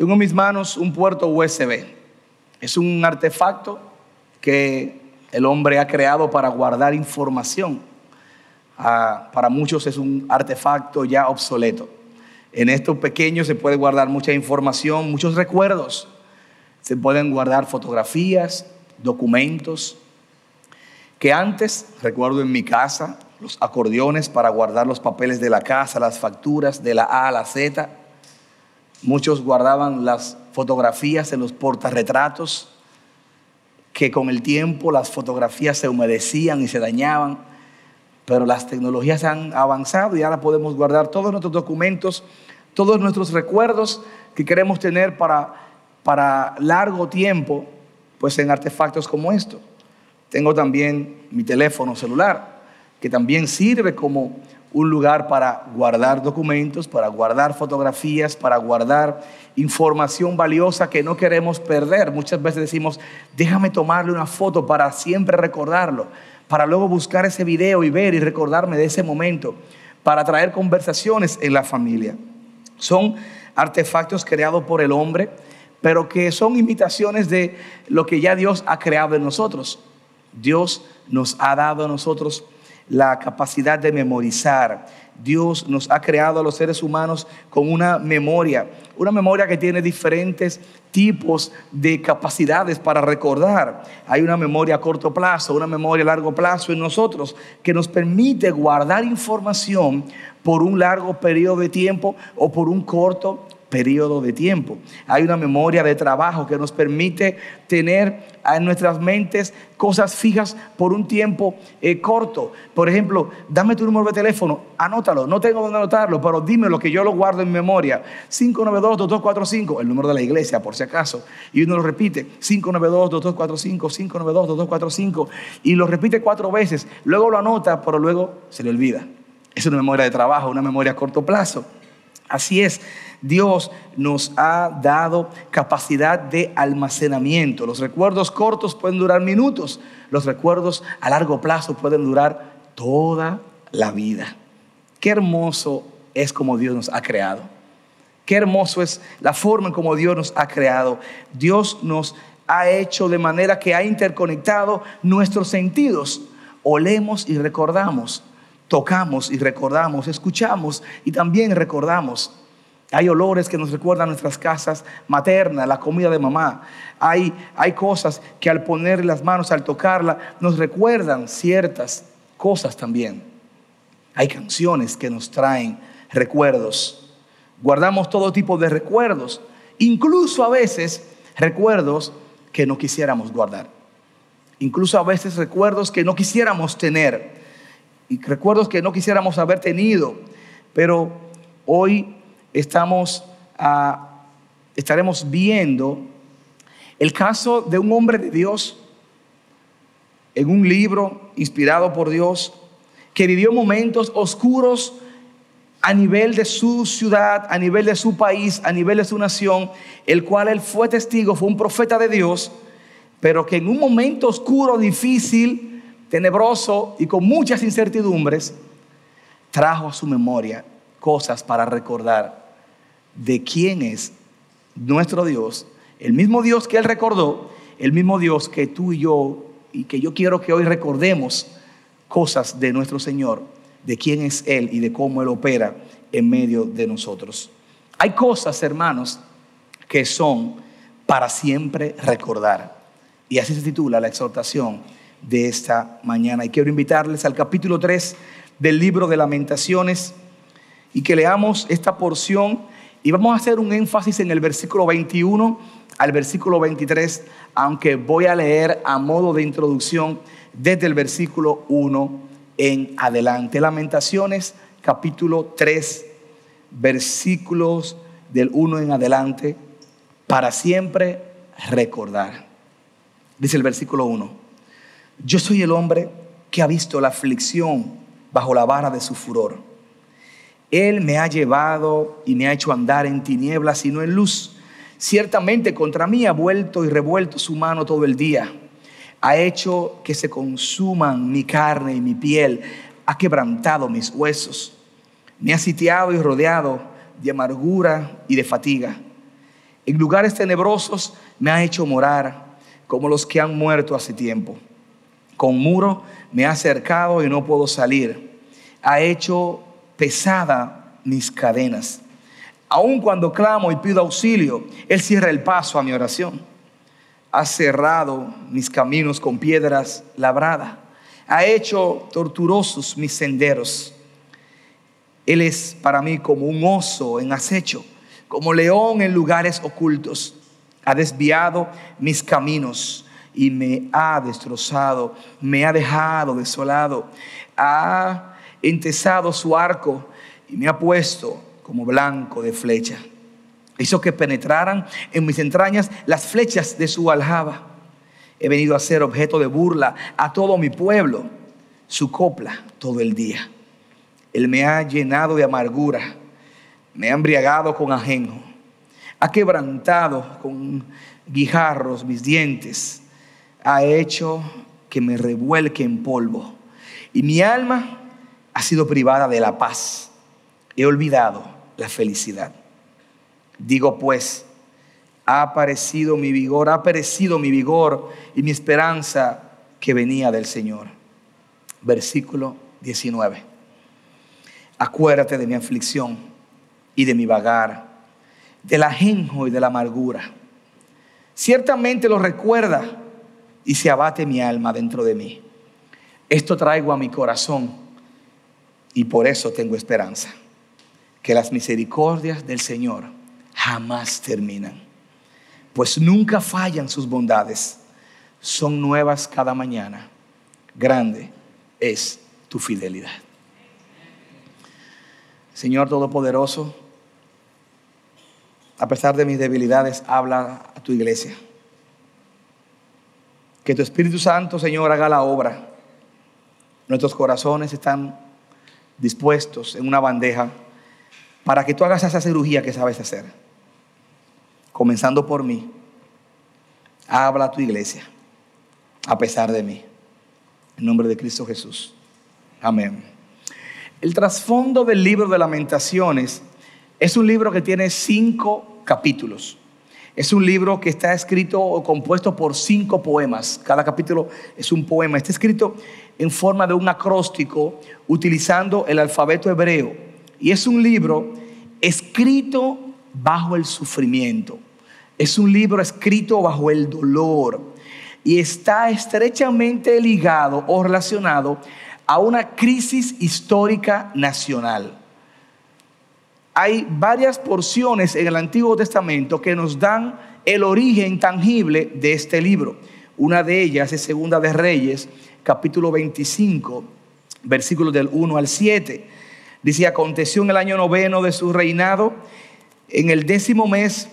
Tengo en mis manos un puerto USB. Es un artefacto que el hombre ha creado para guardar información. Ah, para muchos es un artefacto ya obsoleto. En estos pequeños se puede guardar mucha información, muchos recuerdos. Se pueden guardar fotografías, documentos, que antes, recuerdo en mi casa, los acordeones para guardar los papeles de la casa, las facturas de la A a la Z. Muchos guardaban las fotografías en los portarretratos, que con el tiempo las fotografías se humedecían y se dañaban, pero las tecnologías han avanzado y ahora podemos guardar todos nuestros documentos, todos nuestros recuerdos que queremos tener para, para largo tiempo, pues en artefactos como esto. Tengo también mi teléfono celular que también sirve como un lugar para guardar documentos, para guardar fotografías, para guardar información valiosa que no queremos perder. Muchas veces decimos, déjame tomarle una foto para siempre recordarlo, para luego buscar ese video y ver y recordarme de ese momento, para traer conversaciones en la familia. Son artefactos creados por el hombre, pero que son imitaciones de lo que ya Dios ha creado en nosotros. Dios nos ha dado a nosotros la capacidad de memorizar. Dios nos ha creado a los seres humanos con una memoria, una memoria que tiene diferentes tipos de capacidades para recordar. Hay una memoria a corto plazo, una memoria a largo plazo en nosotros que nos permite guardar información por un largo periodo de tiempo o por un corto periodo de tiempo. Hay una memoria de trabajo que nos permite tener en nuestras mentes cosas fijas por un tiempo eh, corto. Por ejemplo, dame tu número de teléfono, anótalo, no tengo dónde anotarlo, pero dime lo que yo lo guardo en memoria. 592-2245, el número de la iglesia por si acaso. Y uno lo repite, 592-2245, 592-2245, y lo repite cuatro veces. Luego lo anota, pero luego se le olvida. Es una memoria de trabajo, una memoria a corto plazo. Así es, Dios nos ha dado capacidad de almacenamiento. Los recuerdos cortos pueden durar minutos, los recuerdos a largo plazo pueden durar toda la vida. Qué hermoso es como Dios nos ha creado. Qué hermoso es la forma en como Dios nos ha creado. Dios nos ha hecho de manera que ha interconectado nuestros sentidos. Olemos y recordamos tocamos y recordamos, escuchamos y también recordamos. Hay olores que nos recuerdan nuestras casas maternas, la comida de mamá. Hay, hay cosas que al poner las manos, al tocarla, nos recuerdan ciertas cosas también. Hay canciones que nos traen recuerdos. Guardamos todo tipo de recuerdos, incluso a veces recuerdos que no quisiéramos guardar. Incluso a veces recuerdos que no quisiéramos tener y recuerdos que no quisiéramos haber tenido, pero hoy estamos, ah, estaremos viendo el caso de un hombre de Dios en un libro inspirado por Dios que vivió momentos oscuros a nivel de su ciudad, a nivel de su país, a nivel de su nación, el cual él fue testigo, fue un profeta de Dios, pero que en un momento oscuro, difícil, tenebroso y con muchas incertidumbres, trajo a su memoria cosas para recordar de quién es nuestro Dios, el mismo Dios que Él recordó, el mismo Dios que tú y yo, y que yo quiero que hoy recordemos cosas de nuestro Señor, de quién es Él y de cómo Él opera en medio de nosotros. Hay cosas, hermanos, que son para siempre recordar. Y así se titula la exhortación de esta mañana. Y quiero invitarles al capítulo 3 del libro de lamentaciones y que leamos esta porción y vamos a hacer un énfasis en el versículo 21 al versículo 23, aunque voy a leer a modo de introducción desde el versículo 1 en adelante. Lamentaciones capítulo 3, versículos del 1 en adelante, para siempre recordar. Dice el versículo 1. Yo soy el hombre que ha visto la aflicción bajo la vara de su furor. Él me ha llevado y me ha hecho andar en tinieblas y no en luz. Ciertamente contra mí ha vuelto y revuelto su mano todo el día. Ha hecho que se consuman mi carne y mi piel. Ha quebrantado mis huesos. Me ha sitiado y rodeado de amargura y de fatiga. En lugares tenebrosos me ha hecho morar, como los que han muerto hace tiempo. Con muro me ha cercado y no puedo salir. Ha hecho pesada mis cadenas. Aun cuando clamo y pido auxilio, Él cierra el paso a mi oración. Ha cerrado mis caminos con piedras labradas. Ha hecho torturosos mis senderos. Él es para mí como un oso en acecho como león en lugares ocultos. Ha desviado mis caminos y me ha destrozado, me ha dejado desolado. Ha entesado su arco y me ha puesto como blanco de flecha. Hizo que penetraran en mis entrañas las flechas de su aljaba. He venido a ser objeto de burla a todo mi pueblo, su copla todo el día. Él me ha llenado de amargura me ha embriagado con ajenjo, ha quebrantado con guijarros mis dientes, ha hecho que me revuelque en polvo. Y mi alma ha sido privada de la paz. He olvidado la felicidad. Digo pues, ha aparecido mi vigor, ha perecido mi vigor y mi esperanza que venía del Señor. Versículo 19. Acuérdate de mi aflicción y de mi vagar, del ajenjo y de la amargura. Ciertamente lo recuerda y se abate mi alma dentro de mí. Esto traigo a mi corazón y por eso tengo esperanza. Que las misericordias del Señor jamás terminan, pues nunca fallan sus bondades. Son nuevas cada mañana. Grande es tu fidelidad. Señor Todopoderoso, a pesar de mis debilidades, habla a tu iglesia. Que tu Espíritu Santo, Señor, haga la obra. Nuestros corazones están dispuestos en una bandeja para que tú hagas esa cirugía que sabes hacer. Comenzando por mí. Habla a tu iglesia, a pesar de mí. En nombre de Cristo Jesús. Amén. El trasfondo del libro de lamentaciones es un libro que tiene cinco capítulos. Es un libro que está escrito o compuesto por cinco poemas. Cada capítulo es un poema. Está escrito en forma de un acróstico utilizando el alfabeto hebreo. Y es un libro escrito bajo el sufrimiento. Es un libro escrito bajo el dolor. Y está estrechamente ligado o relacionado a una crisis histórica nacional. Hay varias porciones en el Antiguo Testamento que nos dan el origen tangible de este libro. Una de ellas es Segunda de Reyes, capítulo 25, versículos del 1 al 7. Dice, aconteció en el año noveno de su reinado, en el décimo mes,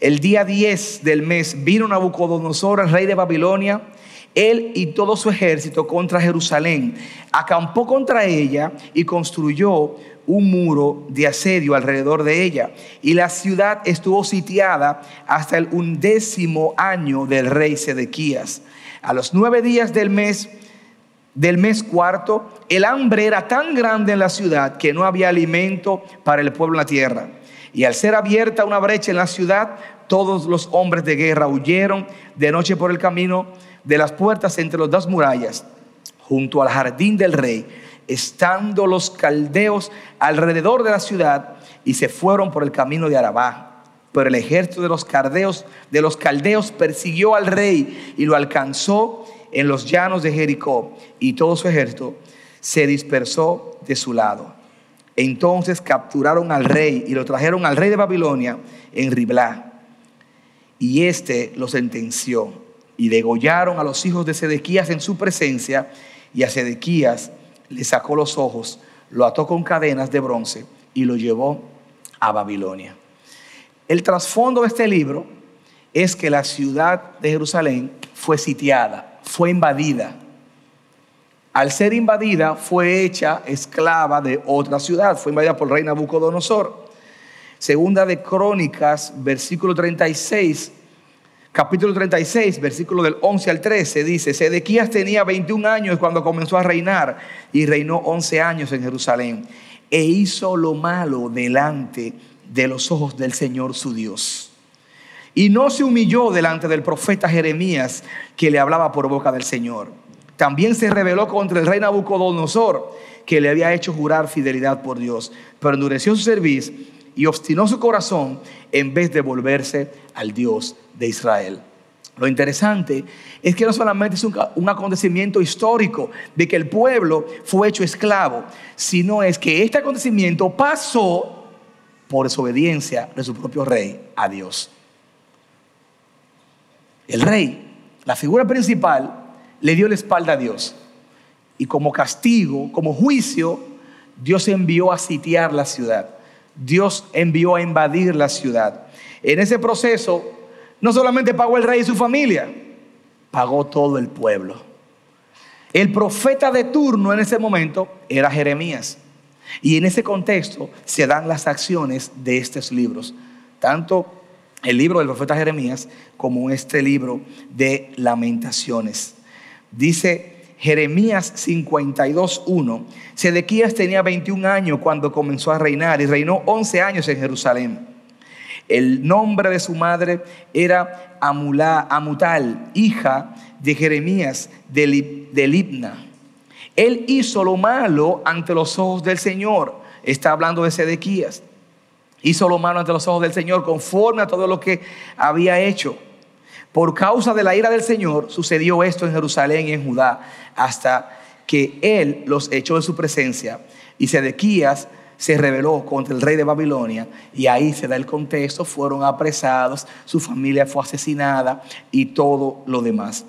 el día 10 del mes, vino Nabucodonosor, el rey de Babilonia, él y todo su ejército contra Jerusalén. Acampó contra ella y construyó un muro de asedio alrededor de ella. Y la ciudad estuvo sitiada hasta el undécimo año del rey Sedequías. A los nueve días del mes, del mes cuarto, el hambre era tan grande en la ciudad que no había alimento para el pueblo en la tierra. Y al ser abierta una brecha en la ciudad, todos los hombres de guerra huyeron de noche por el camino de las puertas entre las dos murallas, junto al jardín del rey, estando los caldeos alrededor de la ciudad y se fueron por el camino de Arabá. Pero el ejército de los caldeos, de los caldeos persiguió al rey y lo alcanzó en los llanos de Jericó y todo su ejército se dispersó de su lado. Entonces capturaron al rey y lo trajeron al rey de Babilonia en Riblá. Y éste lo sentenció y degollaron a los hijos de Sedequías en su presencia y a Sedequías le sacó los ojos, lo ató con cadenas de bronce y lo llevó a Babilonia. El trasfondo de este libro es que la ciudad de Jerusalén fue sitiada, fue invadida. Al ser invadida fue hecha esclava de otra ciudad, fue invadida por el rey Nabucodonosor. Segunda de Crónicas, versículo 36 capítulo 36, versículo del 11 al 13, dice, Sedequías tenía 21 años cuando comenzó a reinar y reinó 11 años en Jerusalén e hizo lo malo delante de los ojos del Señor su Dios. y no se humilló delante del profeta Jeremías que le hablaba por boca del Señor. También se rebeló contra el rey Nabucodonosor que le había hecho jurar fidelidad por Dios, pero endureció su servicio y obstinó su corazón en vez de volverse al Dios de Israel. Lo interesante es que no solamente es un, acontecimiento histórico de que el pueblo fue hecho esclavo, sino es que este acontecimiento pasó por desobediencia de su propio rey a Dios. El rey, la figura principal, le dio la espalda a Dios. Y como castigo, como juicio, Dios envió a sitiar la ciudad. Dios envió a invadir la ciudad. En ese proceso, no solamente pagó el rey y su familia, pagó todo el pueblo. El profeta de turno en ese momento era Jeremías. Y en ese contexto se dan las acciones de estos libros, tanto el libro del profeta Jeremías como este libro de lamentaciones. Dice Jeremías 52.1, Sedequías tenía 21 años cuando comenzó a reinar y reinó 11 años en Jerusalén. El nombre de su madre era Amutal, hija de Jeremías de, Libna. Él hizo lo malo ante los ojos del Señor. Está hablando de Sedequías. Hizo lo malo ante los ojos del Señor conforme a todo lo que había hecho. Por causa de la ira del Señor sucedió esto en Jerusalén y en Judá hasta que él los echó de su presencia. Y Sedequías se rebeló contra el rey de Babilonia y ahí se da el contexto, fueron apresados, su familia fue asesinada y todo lo demás.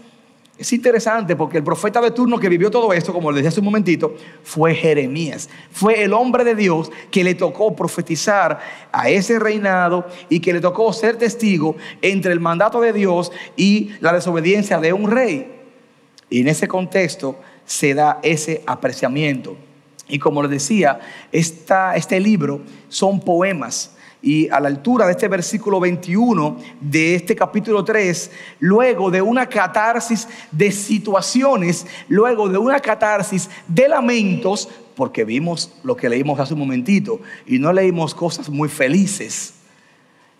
Es interesante porque el profeta de turno que vivió todo esto, como le decía hace un momentito, fue Jeremías. Fue el hombre de Dios que le tocó profetizar a ese reinado y que le tocó ser testigo entre el mandato de Dios y la desobediencia de un rey. Y en ese contexto se da ese apreciamiento. Y como les decía, este libro son poemas. Y a la altura de este versículo 21 de este capítulo 3, luego de una catarsis de situaciones, luego de una catarsis de lamentos, porque vimos lo que leímos hace un momentito y no leímos cosas muy felices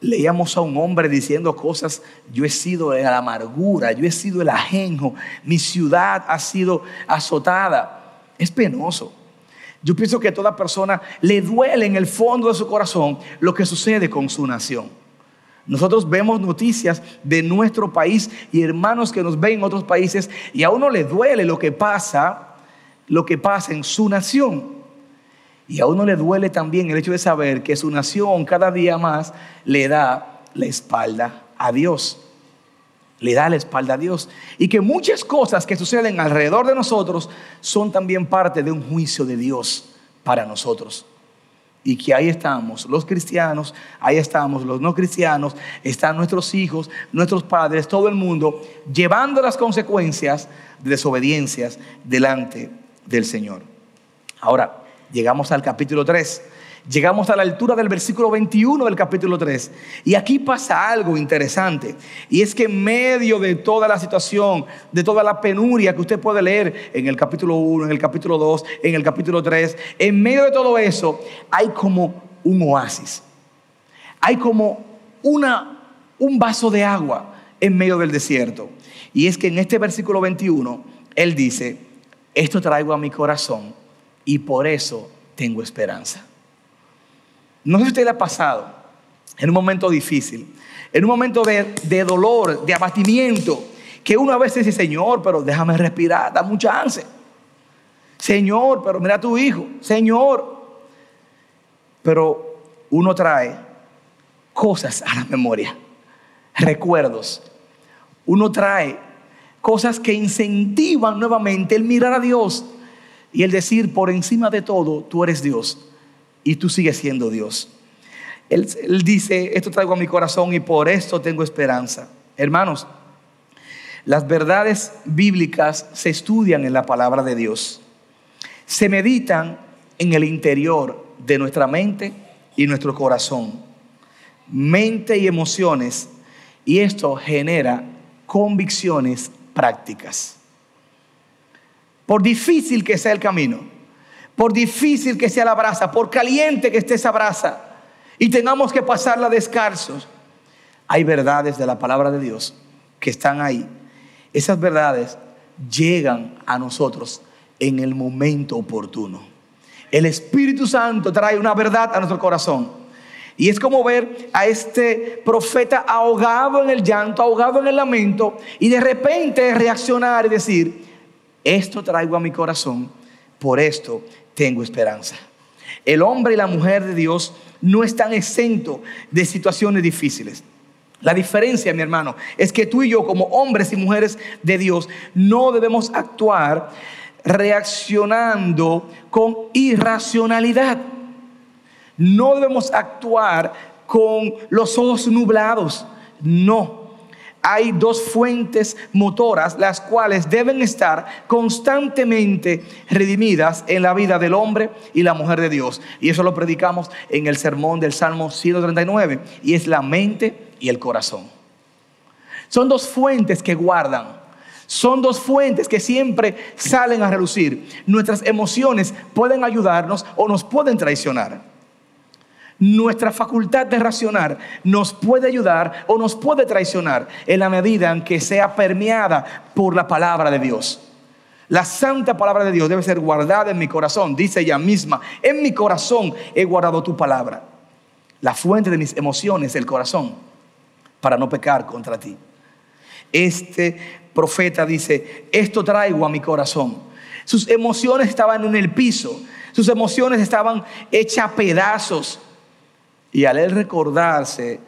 leíamos a un hombre diciendo cosas, yo he sido la amargura, yo he sido el ajenjo, mi ciudad ha sido azotada. Es penoso. Yo pienso que a toda persona le duele en el fondo de su corazón lo que sucede con su nación. Nosotros vemos noticias de nuestro país y hermanos que nos ven en otros países y a uno le duele lo que pasa, lo que pasa en su nación. Y a uno le duele también el hecho de saber que su nación cada día más le da la espalda a Dios. Le da la espalda a Dios. Y que muchas cosas que suceden alrededor de nosotros son también parte de un juicio de Dios para nosotros. Y que ahí estamos, los cristianos, ahí estamos, los no cristianos, están nuestros hijos, nuestros padres, todo el mundo, llevando las consecuencias de desobediencias delante del Señor. Ahora, Llegamos al capítulo 3. Llegamos a la altura del versículo 21 del capítulo 3. Y aquí pasa algo interesante. Y es que en medio de toda la situación, de toda la penuria que usted puede leer en el capítulo 1, en el capítulo 2, en el capítulo 3, en medio de todo eso hay como un oasis. Hay como una, un vaso de agua en medio del desierto. Y es que en este versículo 21, Él dice, esto traigo a mi corazón y por eso tengo esperanza. No sé si usted le ha pasado en un momento difícil, en un momento de, dolor, de abatimiento, que uno a veces dice, Señor, pero déjame respirar, da mucha chance. Señor, pero mira a tu hijo, Señor. Pero uno trae cosas a la memoria, recuerdos. Uno trae cosas que incentivan nuevamente el mirar a Dios y el decir, por encima de todo, tú eres Dios y tú sigues siendo Dios. Él, dice, esto traigo a mi corazón y por esto tengo esperanza. Hermanos, las verdades bíblicas se estudian en la palabra de Dios. Se meditan en el interior de nuestra mente y nuestro corazón. Mente y emociones. Y esto genera convicciones prácticas. Por difícil que sea el camino, por difícil que sea la brasa, por caliente que esté esa brasa, y tengamos que pasarla descalzos, hay verdades de la palabra de Dios que están ahí. Esas verdades llegan a nosotros en el momento oportuno. El Espíritu Santo trae una verdad a nuestro corazón. Y es como ver a este profeta ahogado en el llanto, ahogado en el lamento, y de repente reaccionar y decir, esto traigo a mi corazón, por esto tengo esperanza. El hombre y la mujer de Dios no están exentos de situaciones difíciles. La diferencia, mi hermano, es que tú y yo como hombres y mujeres de Dios no debemos actuar reaccionando con irracionalidad. No debemos actuar con los ojos nublados. No hay dos fuentes motoras, las cuales deben estar constantemente redimidas en la vida del hombre y la mujer de Dios. Y eso lo predicamos en el sermón del Salmo 139, y es la mente y el corazón. Son dos fuentes que guardan, son dos fuentes que siempre salen a relucir. Nuestras emociones pueden ayudarnos o nos pueden traicionar. Nuestra facultad de racionar nos puede ayudar o nos puede traicionar en la medida en que sea permeada por la palabra de Dios. La santa palabra de Dios debe ser guardada en mi corazón, dice ella misma. En mi corazón he guardado tu palabra. La fuente de mis emociones es el corazón, para no pecar contra ti. Este profeta dice, esto traigo a mi corazón. Sus emociones estaban en el piso, sus emociones estaban hechas pedazos. Y al él recordarse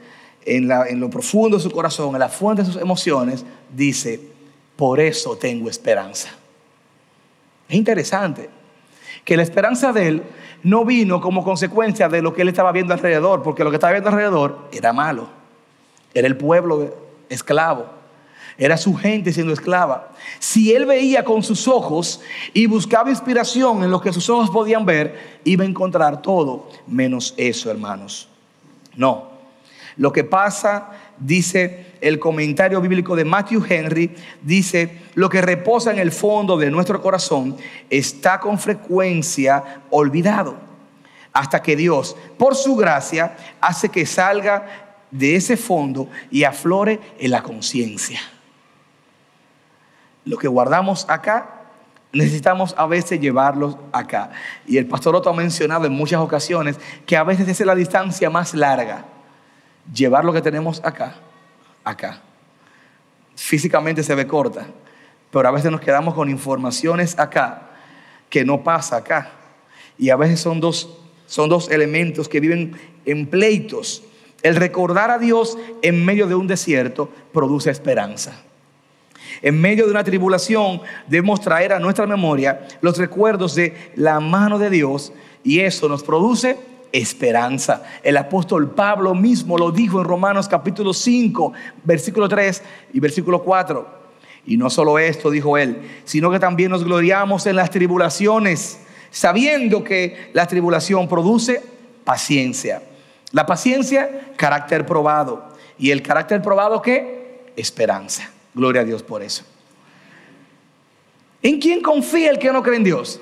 en, lo profundo de su corazón, en la fuente de sus emociones, dice, por eso tengo esperanza. Es interesante que la esperanza de él no vino como consecuencia de lo que él estaba viendo alrededor, porque lo que estaba viendo alrededor era malo. Era el pueblo esclavo. Era su gente siendo esclava. Si él veía con sus ojos y buscaba inspiración en lo que sus ojos podían ver, iba a encontrar todo menos eso, hermanos. No. Lo que pasa, dice el comentario bíblico de Matthew Henry, dice, lo que reposa en el fondo de nuestro corazón está con frecuencia olvidado, hasta que Dios, por su gracia, hace que salga de ese fondo y aflore en la conciencia. Lo que guardamos acá necesitamos a veces llevarlos acá. Y el pastor Otto ha mencionado en muchas ocasiones que a veces es la distancia más larga. Llevar lo que tenemos acá, acá. Físicamente se ve corta, pero a veces nos quedamos con informaciones acá que no pasa acá. Y a veces son dos, son dos elementos que viven en pleitos. El recordar a Dios en medio de un desierto produce esperanza. En medio de una tribulación debemos traer a nuestra memoria los recuerdos de la mano de Dios y eso nos produce esperanza. El apóstol Pablo mismo lo dijo en Romanos capítulo 5, versículo 3 y versículo 4. Y no solo esto, dijo él, sino que también nos gloriamos en las tribulaciones, sabiendo que la tribulación produce paciencia. La paciencia, carácter probado. Y el carácter probado, ¿qué? Esperanza. Gloria a Dios por eso. ¿En quién confía el que no cree en Dios?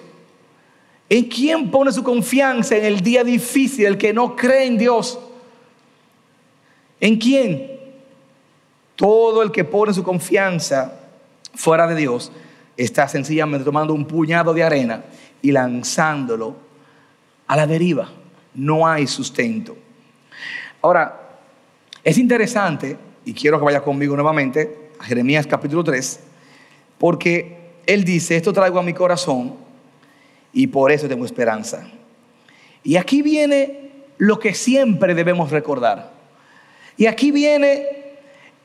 ¿En quién pone su confianza en el día difícil, el que no cree en Dios? ¿En quién? Todo el que pone su confianza fuera de Dios está sencillamente tomando un puñado de arena y lanzándolo a la deriva. No hay sustento. Ahora, es interesante, y quiero que vaya conmigo nuevamente, Jeremías capítulo 3, porque él dice, esto traigo a mi corazón y por eso tengo esperanza. Y aquí viene lo que siempre debemos recordar. Y aquí viene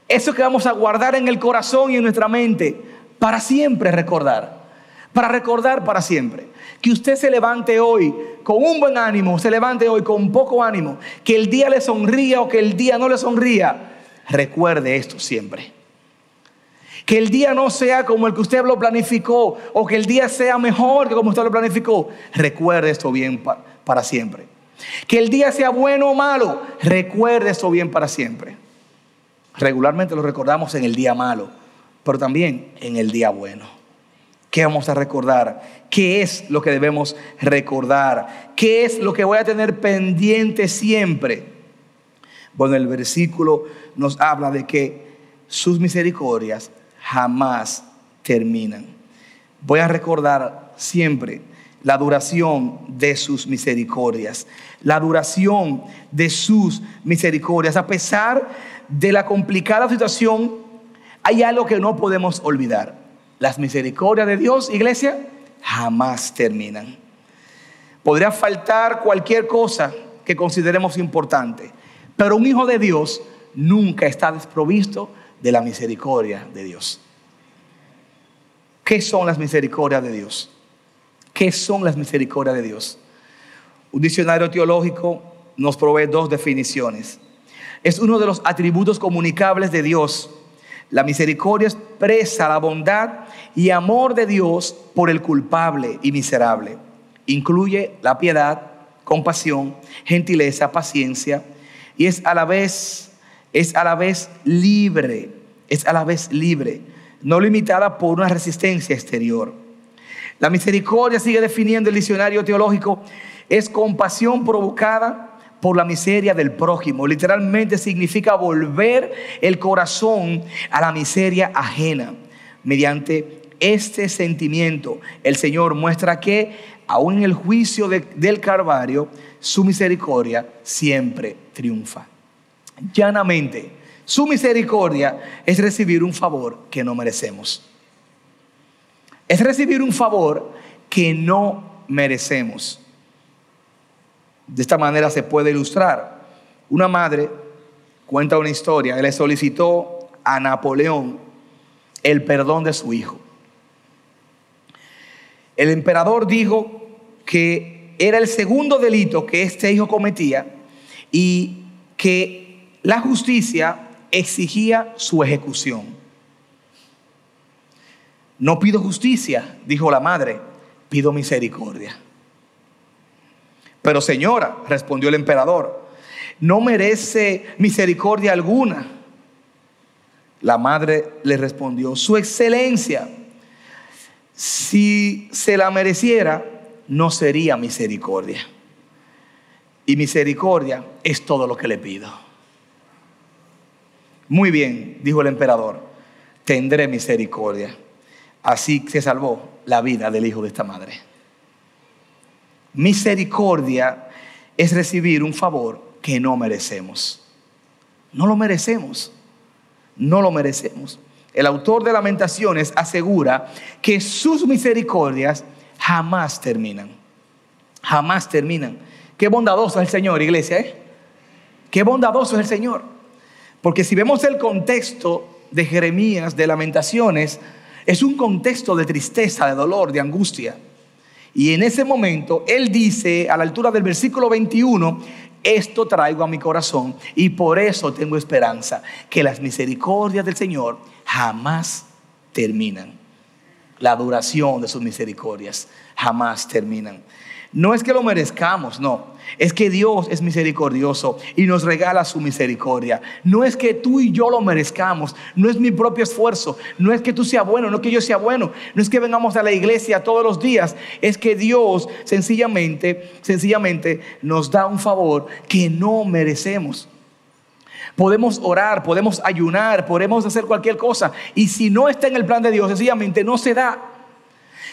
eso que vamos a guardar en el corazón y en nuestra mente para siempre recordar. Para recordar para siempre. Que usted se levante hoy con un buen ánimo, se levante hoy con poco ánimo, que el día le sonría o que el día no le sonría. Recuerde esto siempre. Que el día no sea como el que usted lo planificó o que el día sea mejor que como usted lo planificó. Recuerde esto bien para siempre. Que el día sea bueno o malo. Recuerde esto bien para siempre. Regularmente lo recordamos en el día malo, pero también en el día bueno. ¿Qué vamos a recordar? ¿Qué es lo que debemos recordar? ¿Qué es lo que voy a tener pendiente siempre? Bueno, el versículo nos habla de que sus misericordias jamás terminan. Voy a recordar siempre la duración de sus misericordias, la duración de sus misericordias. A pesar de la complicada situación, hay algo que no podemos olvidar. Las misericordias de Dios, iglesia, jamás terminan. Podría faltar cualquier cosa que consideremos importante, pero un hijo de Dios nunca está desprovisto de la misericordia de Dios. ¿Qué son las misericordias de Dios? ¿Qué son las misericordias de Dios? Un diccionario teológico nos provee dos definiciones. Es uno de los atributos comunicables de Dios. La misericordia expresa la bondad y amor de Dios por el culpable y miserable. Incluye la piedad, compasión, gentileza, paciencia y es a la vez es a la vez libre, es a la vez libre, no limitada por una resistencia exterior. La misericordia, sigue definiendo el diccionario teológico, es compasión provocada por la miseria del prójimo. Literalmente significa volver el corazón a la miseria ajena. Mediante este sentimiento, el Señor muestra que, aún en el juicio del Calvario, su misericordia siempre triunfa. Llanamente, su misericordia es recibir un favor que no merecemos es recibir un favor que no merecemos. De esta manera se puede ilustrar. Una madre cuenta una historia, le solicitó a Napoleón el perdón de su hijo. El emperador dijo que era el segundo delito que este hijo cometía y que la justicia exigía su ejecución. No pido justicia, dijo la madre, pido misericordia. Pero señora, respondió el emperador, no merece misericordia alguna. La madre le respondió, su excelencia, si se la mereciera, no sería misericordia. Y misericordia es todo lo que le pido. Muy bien, dijo el emperador, tendré misericordia. Así se salvó la vida del hijo de esta madre. Misericordia es recibir un favor que no merecemos. No lo merecemos. No lo merecemos. El autor de Lamentaciones asegura que sus misericordias jamás terminan. Jamás terminan. Qué bondadoso es el Señor, iglesia. ¿eh? Qué bondadoso es el Señor. Porque si vemos el contexto de Jeremías, de Lamentaciones, es un contexto de tristeza, de dolor, de angustia. Y en ese momento Él dice, a la altura del versículo 21, esto traigo a mi corazón y por eso tengo esperanza, que las misericordias del Señor jamás terminan. La duración de sus misericordias jamás terminan. No es que lo merezcamos, no. Es que Dios es misericordioso y nos regala su misericordia. No es que tú y yo lo merezcamos, no es mi propio esfuerzo, no es que tú seas bueno, no es que yo sea bueno, no es que vengamos a la iglesia todos los días, es que Dios sencillamente, sencillamente nos da un favor que no merecemos. Podemos orar, podemos ayunar, podemos hacer cualquier cosa y si no está en el plan de Dios, sencillamente no se da.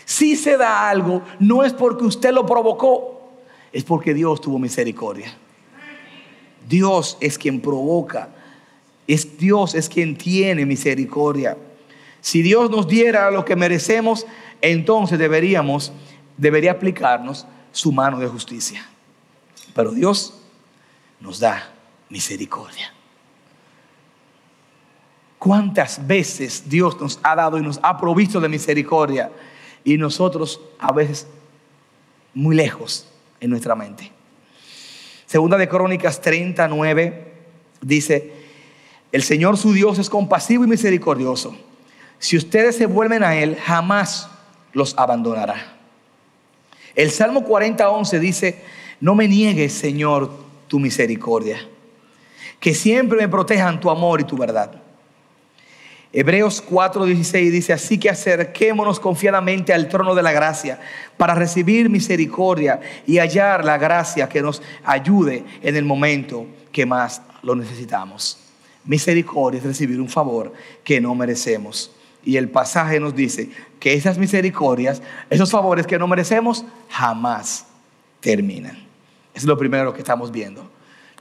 Si se da algo, no es porque usted lo provocó, es porque Dios tuvo misericordia. Dios es quien provoca. Es Dios es quien tiene misericordia. Si Dios nos diera lo que merecemos, entonces deberíamos debería aplicarnos su mano de justicia. Pero Dios nos da misericordia. ¿Cuántas veces Dios nos ha dado y nos ha provisto de misericordia? Y nosotros a veces muy lejos en nuestra mente. Segunda de Crónicas 39 dice, el Señor su Dios es compasivo y misericordioso. Si ustedes se vuelven a Él, jamás los abandonará. El Salmo 40, dice, no me niegues, Señor, tu misericordia, que siempre me protejan tu amor y tu verdad. Hebreos 4:16 dice, así que acerquémonos confiadamente al trono de la gracia para recibir misericordia y hallar la gracia que nos ayude en el momento que más lo necesitamos. Misericordia es recibir un favor que no merecemos. Y el pasaje nos dice que esas misericordias, esos favores que no merecemos, jamás terminan. Es lo primero que estamos viendo.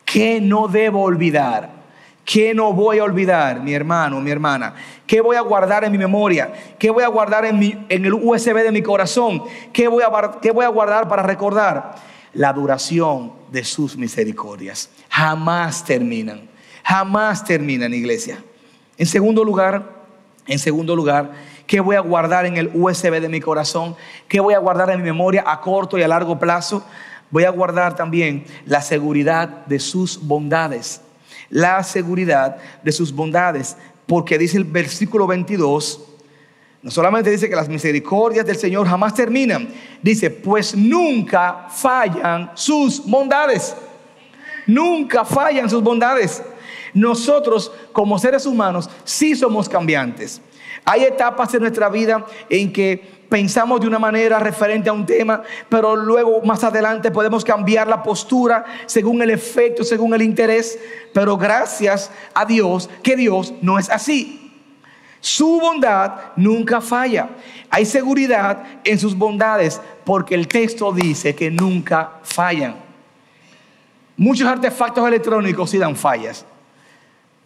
¿Qué no debo olvidar? ¿Qué no voy a olvidar, mi hermano, mi hermana? ¿Qué voy a guardar en mi memoria? ¿Qué voy a guardar en, el USB de mi corazón? ¿Qué voy, a, ¿Qué voy a guardar para recordar? La duración de sus misericordias. Jamás terminan. Jamás terminan, iglesia. En segundo lugar, en segundo lugar, ¿qué voy a guardar en el USB de mi corazón? ¿Qué voy a guardar en mi memoria a corto y a largo plazo? Voy a guardar también la seguridad de sus bondades la seguridad de sus bondades, porque dice el versículo 22, no solamente dice que las misericordias del Señor jamás terminan, dice, pues nunca fallan sus bondades. Nunca fallan sus bondades. Nosotros como seres humanos sí somos cambiantes. Hay etapas en nuestra vida en que pensamos de una manera referente a un tema, pero luego más adelante podemos cambiar la postura según el efecto, según el interés. Pero gracias a Dios que Dios no es así. Su bondad nunca falla. Hay seguridad en sus bondades porque el texto dice que nunca fallan. Muchos artefactos electrónicos sí dan fallas.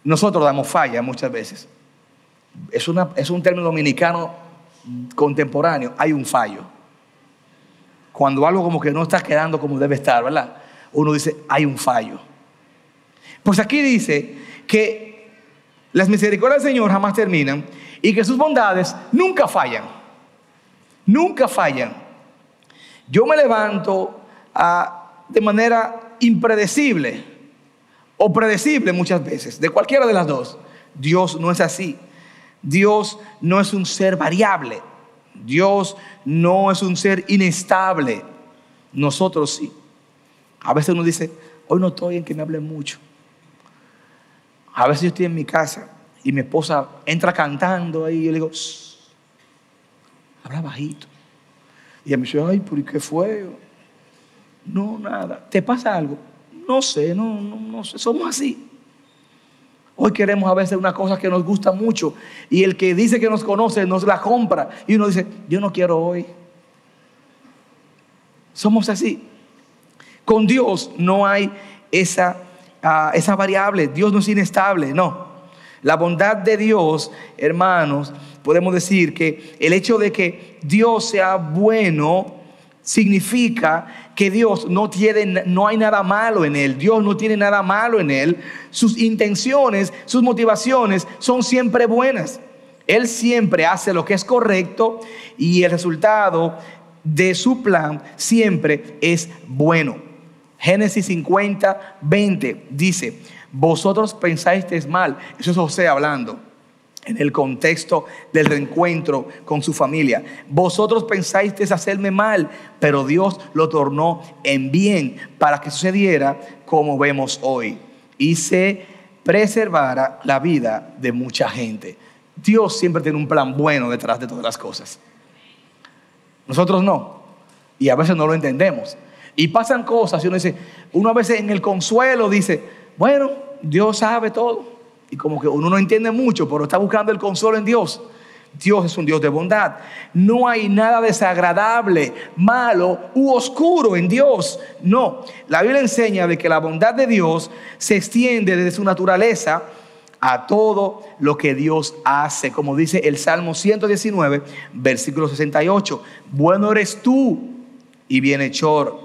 Nosotros damos fallas muchas veces. Es, una, es un término dominicano contemporáneo hay un fallo. Cuando algo como que no está quedando como debe estar, ¿verdad? Uno dice, hay un fallo. Pues aquí dice que las misericordias del Señor jamás terminan y que sus bondades nunca fallan. Nunca fallan. Yo me levanto ah, de manera impredecible o predecible muchas veces, de cualquiera de las dos. Dios no es así. Dios no es un ser variable. Dios no es un ser inestable. Nosotros sí. A veces uno dice, hoy no estoy en que me hable mucho. A veces yo estoy en mi casa y mi esposa entra cantando ahí y yo le digo, habla bajito. Y ella me dice, ay, ¿por qué fue? No, nada. ¿Te pasa algo? No sé, no, no, no sé. Somos así. Hoy queremos a veces una cosa que nos gusta mucho y el que dice que nos conoce nos la compra y uno dice, yo no quiero hoy. Somos así. Con Dios no hay esa, ah, esa variable. Dios no es inestable, no. La bondad de Dios, hermanos, podemos decir que el hecho de que Dios sea bueno significa que Dios no tiene, no hay nada malo en él. Dios no tiene nada malo en él. Sus intenciones, sus motivaciones son siempre buenas. Él siempre hace lo que es correcto y el resultado de su plan siempre es bueno. Génesis 50, 20 dice, vosotros pensáis mal. Eso es José hablando en el contexto del reencuentro con su familia. Vosotros pensáis hacerme mal, pero Dios lo tornó en bien para que sucediera como vemos hoy y se preservara la vida de mucha gente. Dios siempre tiene un plan bueno detrás de todas las cosas. Nosotros no. Y a veces no lo entendemos. Y pasan cosas y uno dice, uno a veces en el consuelo dice, bueno, Dios sabe todo y como que uno no entiende mucho, pero está buscando el consuelo en Dios. Dios es un Dios de bondad. No hay nada desagradable, malo u oscuro en Dios. No, la Biblia enseña de que la bondad de Dios se extiende desde su naturaleza a todo lo que Dios hace, como dice el Salmo 119, versículo 68. Bueno eres tú y bienhechor,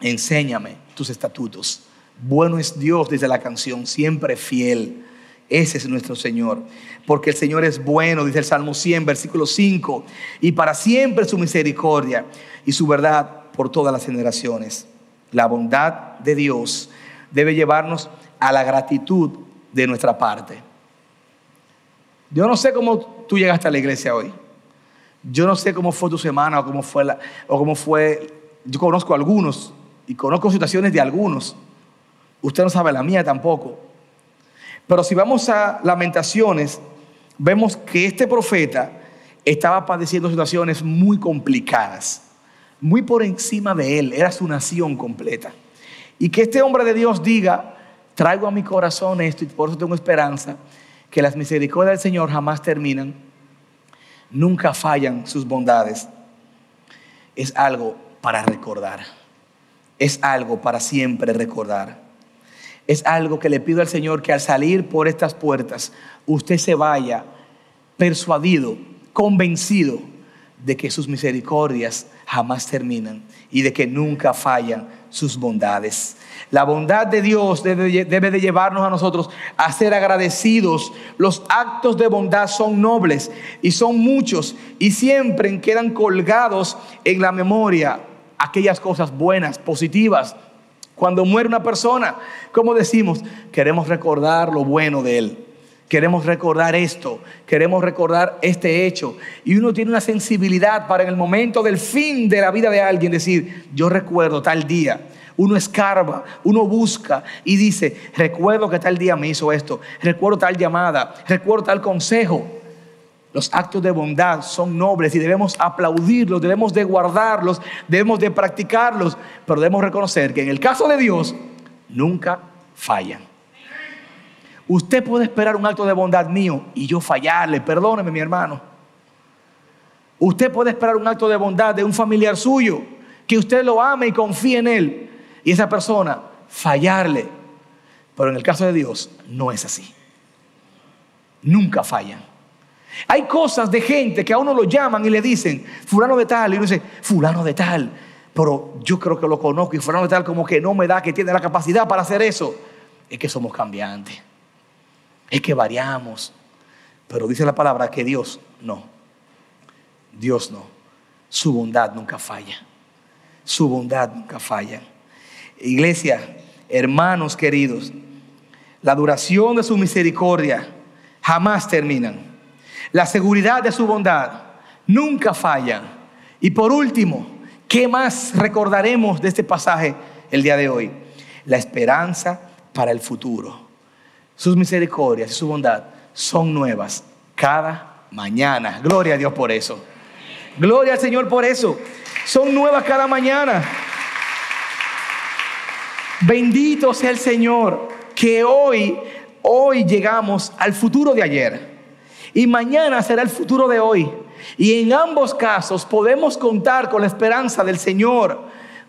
enséñame tus estatutos. Bueno es Dios, dice la canción, siempre fiel. Ese es nuestro Señor. Porque el Señor es bueno, dice el Salmo 100, versículo 5. Y para siempre su misericordia y su verdad por todas las generaciones. La bondad de Dios debe llevarnos a la gratitud de nuestra parte. Yo no sé cómo tú llegaste a la iglesia hoy. Yo no sé cómo fue tu semana o cómo fue la, o cómo fue. Yo conozco algunos y conozco situaciones de algunos. Usted no sabe la mía tampoco. Pero si vamos a Lamentaciones, vemos que este profeta estaba padeciendo situaciones muy complicadas, muy por encima de él, era su nación completa. Y que este hombre de Dios diga, traigo a mi corazón esto y por eso tengo esperanza, que las misericordias del Señor jamás terminan, nunca fallan sus bondades, es algo para recordar, es algo para siempre recordar. Es algo que le pido al Señor que al salir por estas puertas usted se vaya persuadido, convencido de que sus misericordias jamás terminan y de que nunca fallan sus bondades. La bondad de Dios debe, de llevarnos a nosotros a ser agradecidos. Los actos de bondad son nobles y son muchos y siempre quedan colgados en la memoria aquellas cosas buenas, positivas. Cuando muere una persona, como decimos, queremos recordar lo bueno de él. Queremos recordar esto, queremos recordar este hecho. Y uno tiene una sensibilidad para en el momento del fin de la vida de alguien decir, yo recuerdo tal día. Uno escarba, uno busca y dice, recuerdo que tal día me hizo esto, recuerdo tal llamada, recuerdo tal consejo. Los actos de bondad son nobles y debemos aplaudirlos, debemos de guardarlos, debemos de practicarlos, pero debemos reconocer que en el caso de Dios nunca fallan. Usted puede esperar un acto de bondad mío y yo fallarle, perdóneme mi hermano. Usted puede esperar un acto de bondad de un familiar suyo, que usted lo ame y confíe en él, y esa persona fallarle. Pero en el caso de Dios no es así. Nunca fallan. Hay cosas de gente que a uno lo llaman y le dicen, fulano de tal, y uno dice, fulano de tal, pero yo creo que lo conozco y fulano de tal como que no me da, que tiene la capacidad para hacer eso. Es que somos cambiantes es que variamos. Pero dice la palabra que Dios no. Dios no. Su bondad nunca falla. Su bondad nunca falla. Iglesia, hermanos queridos, la duración de su misericordia jamás terminan. La seguridad de su bondad nunca falla. Y por último, ¿qué más recordaremos de este pasaje el día de hoy? La esperanza para el futuro. Sus misericordias y su bondad son nuevas cada mañana. Gloria a Dios por eso. Gloria al Señor por eso. Son nuevas cada mañana. Bendito sea el Señor que hoy, hoy llegamos al futuro de ayer. Y mañana será el futuro de hoy. Y en ambos casos podemos contar con la esperanza del Señor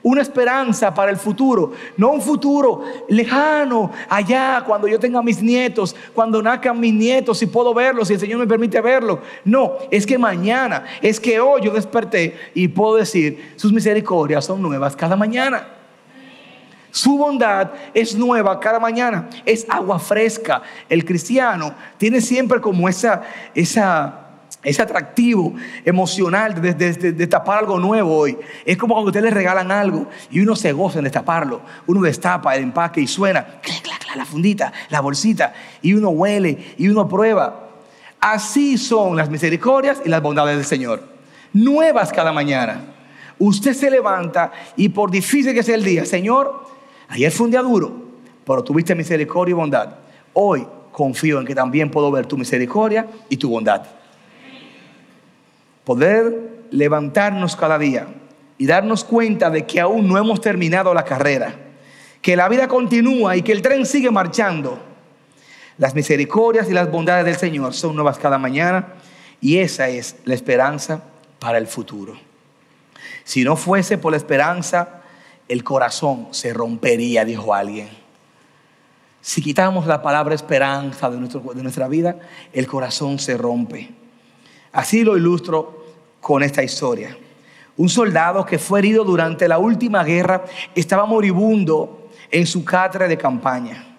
una esperanza para el futuro, no un futuro lejano, allá, cuando yo tenga mis nietos, cuando nazcan mis nietos, y puedo verlos, si el Señor me permite verlo. No, es que mañana, es que hoy yo desperté y puedo decir, sus misericordias son nuevas cada mañana. Su bondad es nueva cada mañana, es agua fresca. El cristiano tiene siempre como esa, esa ese atractivo emocional de, destapar algo nuevo hoy. Es como cuando ustedes le regalan algo y uno se goza en destaparlo. Uno destapa el empaque y suena la fundita, la bolsita, y uno huele y uno prueba. Así son las misericordias y las bondades del Señor. Nuevas cada mañana. Usted se levanta y por difícil que sea el día, Señor, ayer fue un día duro, pero tuviste misericordia y bondad. Hoy confío en que también puedo ver tu misericordia y tu bondad poder levantarnos cada día y darnos cuenta de que aún no hemos terminado la carrera, que la vida continúa y que el tren sigue marchando. Las misericordias y las bondades del Señor son nuevas cada mañana y esa es la esperanza para el futuro. Si no fuese por la esperanza, el corazón se rompería, dijo alguien. Si quitamos la palabra esperanza de, nuestra vida, el corazón se rompe. Así lo ilustro con esta historia. Un soldado que fue herido durante la última guerra estaba moribundo en su cátedra de campaña.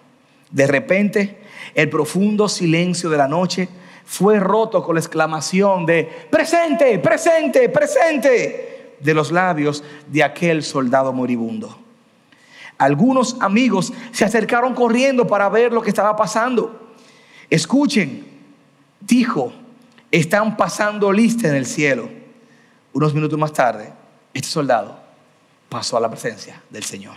De repente, el profundo silencio de la noche fue roto con la exclamación de presente, presente, presente de los labios de aquel soldado moribundo. Algunos amigos se acercaron corriendo para ver lo que estaba pasando. Escuchen, dijo están pasando lista en el cielo. Unos minutos más tarde, este soldado pasó a la presencia del Señor.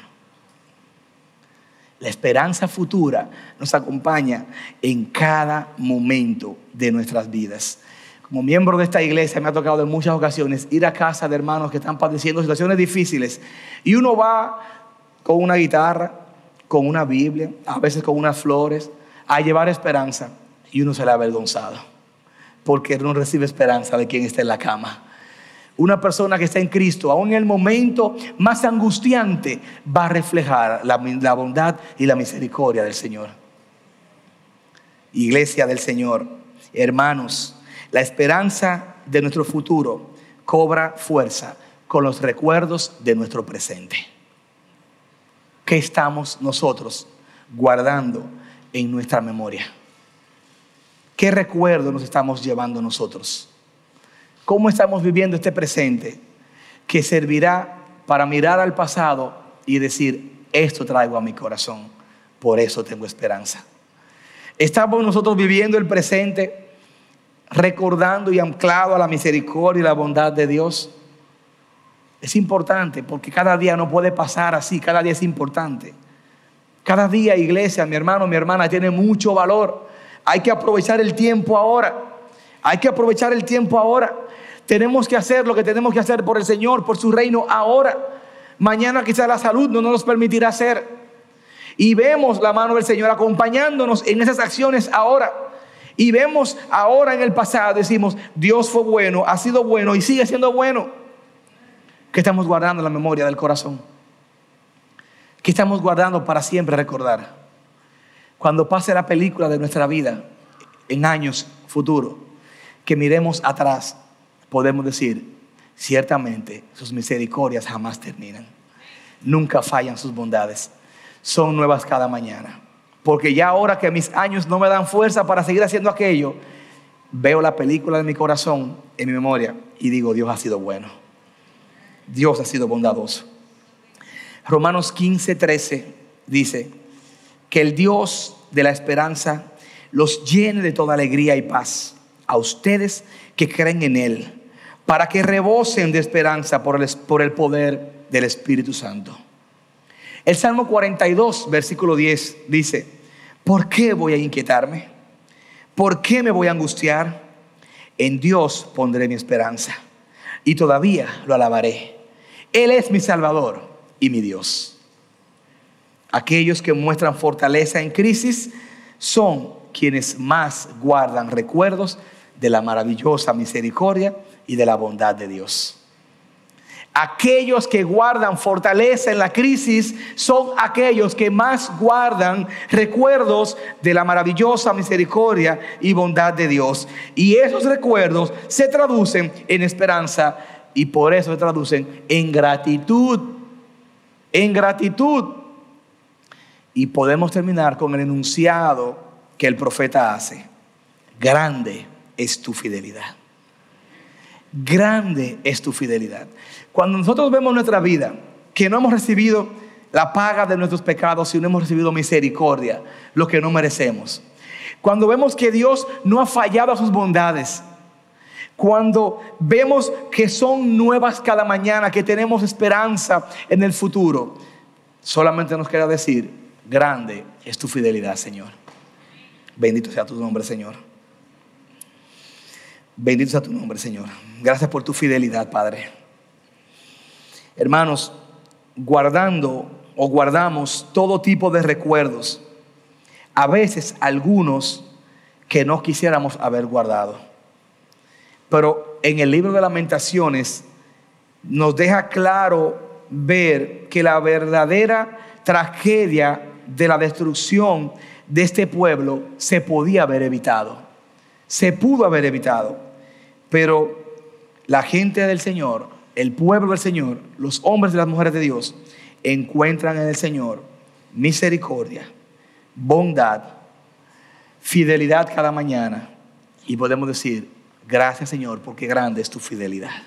la esperanza futura nos acompaña en cada momento de nuestras vidas. Como miembro de esta iglesia me ha tocado en muchas ocasiones ir a casa de hermanos que están padeciendo situaciones difíciles y uno va con una guitarra, con una Biblia, a veces con unas flores, a llevar esperanza y uno se le ha avergonzado porque no recibe esperanza de quien está en la cama. Una persona que está en Cristo, aún en el momento más angustiante, va a reflejar la, la bondad y la misericordia del Señor. Iglesia del Señor, hermanos, la esperanza de nuestro futuro cobra fuerza con los recuerdos de nuestro presente. ¿Qué estamos nosotros guardando en nuestra memoria? ¿Qué recuerdo nos estamos llevando nosotros? ¿Cómo estamos viviendo este presente que servirá para mirar al pasado y decir, esto traigo a mi corazón, por eso tengo esperanza? ¿Estamos nosotros viviendo el presente recordando y anclado a la misericordia y la bondad de Dios? Es importante porque cada día no puede pasar así, cada día es importante. Cada día, iglesia, mi hermano, mi hermana, tiene mucho valor. Hay que aprovechar el tiempo ahora. Hay que aprovechar el tiempo ahora. Tenemos que hacer lo que tenemos que hacer por el Señor, por su reino ahora. Mañana quizá la salud no nos permitirá hacer. Y vemos la mano del Señor acompañándonos en esas acciones ahora. Y vemos ahora en el pasado, decimos, Dios fue bueno, ha sido bueno y sigue siendo bueno. Que estamos guardando en la memoria del corazón. Que estamos guardando para siempre recordar. Cuando pase la película de nuestra vida en años futuros, que miremos atrás podemos decir, ciertamente sus misericordias jamás terminan. Nunca fallan sus bondades. Son nuevas cada mañana. Porque ya ahora que mis años no me dan fuerza para seguir haciendo aquello, veo la película de mi corazón, en mi memoria, y digo, Dios ha sido bueno. Dios ha sido bondadoso. Romanos 15, 13 dice que el Dios de la esperanza los llene de toda alegría y paz a ustedes que creen en Él para que rebosen de esperanza por el, por el poder del Espíritu Santo. El Salmo 42, versículo 10 dice, ¿por qué voy a inquietarme? ¿Por qué me voy a angustiar? En Dios pondré mi esperanza y todavía lo alabaré. Él es mi Salvador y mi Dios. Aquellos que muestran fortaleza en crisis son quienes más guardan recuerdos de la maravillosa misericordia y de la bondad de Dios. Aquellos que guardan fortaleza en la crisis son aquellos que más guardan recuerdos de la maravillosa misericordia y bondad de Dios. Y esos recuerdos se traducen en esperanza y por eso se traducen en gratitud. En gratitud. Y podemos terminar con el enunciado que el profeta hace. Grande es tu fidelidad. Grande es tu fidelidad. Cuando nosotros vemos nuestra vida, que no hemos recibido la paga de nuestros pecados, y no hemos recibido misericordia, lo que no merecemos. Cuando vemos que Dios no ha fallado a sus bondades, cuando vemos que son nuevas cada mañana, que tenemos esperanza en el futuro, solamente nos queda decir, grande es tu fidelidad, Señor. Bendito sea tu nombre, Señor. Bendito sea tu nombre, Señor. Gracias por tu fidelidad, Padre. Hermanos, guardando o guardamos todo tipo de recuerdos, a veces algunos que no quisiéramos haber guardado. Pero en el libro de lamentaciones nos deja claro ver que la verdadera tragedia de la destrucción de este pueblo se podía haber evitado se pudo haber evitado, pero la gente del Señor, el pueblo del Señor, los hombres y las mujeres de Dios, encuentran en el Señor misericordia, bondad, fidelidad cada mañana. Y podemos decir, gracias Señor, porque grande es tu fidelidad.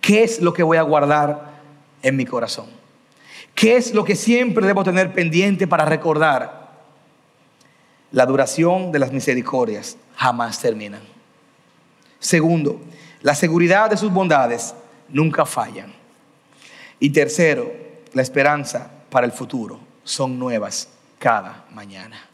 ¿Qué es lo que voy a guardar en mi corazón? ¿Qué es lo que siempre debo tener pendiente para recordar? La duración de las misericordias jamás terminan. Segundo, la seguridad de sus bondades nunca fallan. Y tercero, la esperanza para el futuro son nuevas cada mañana.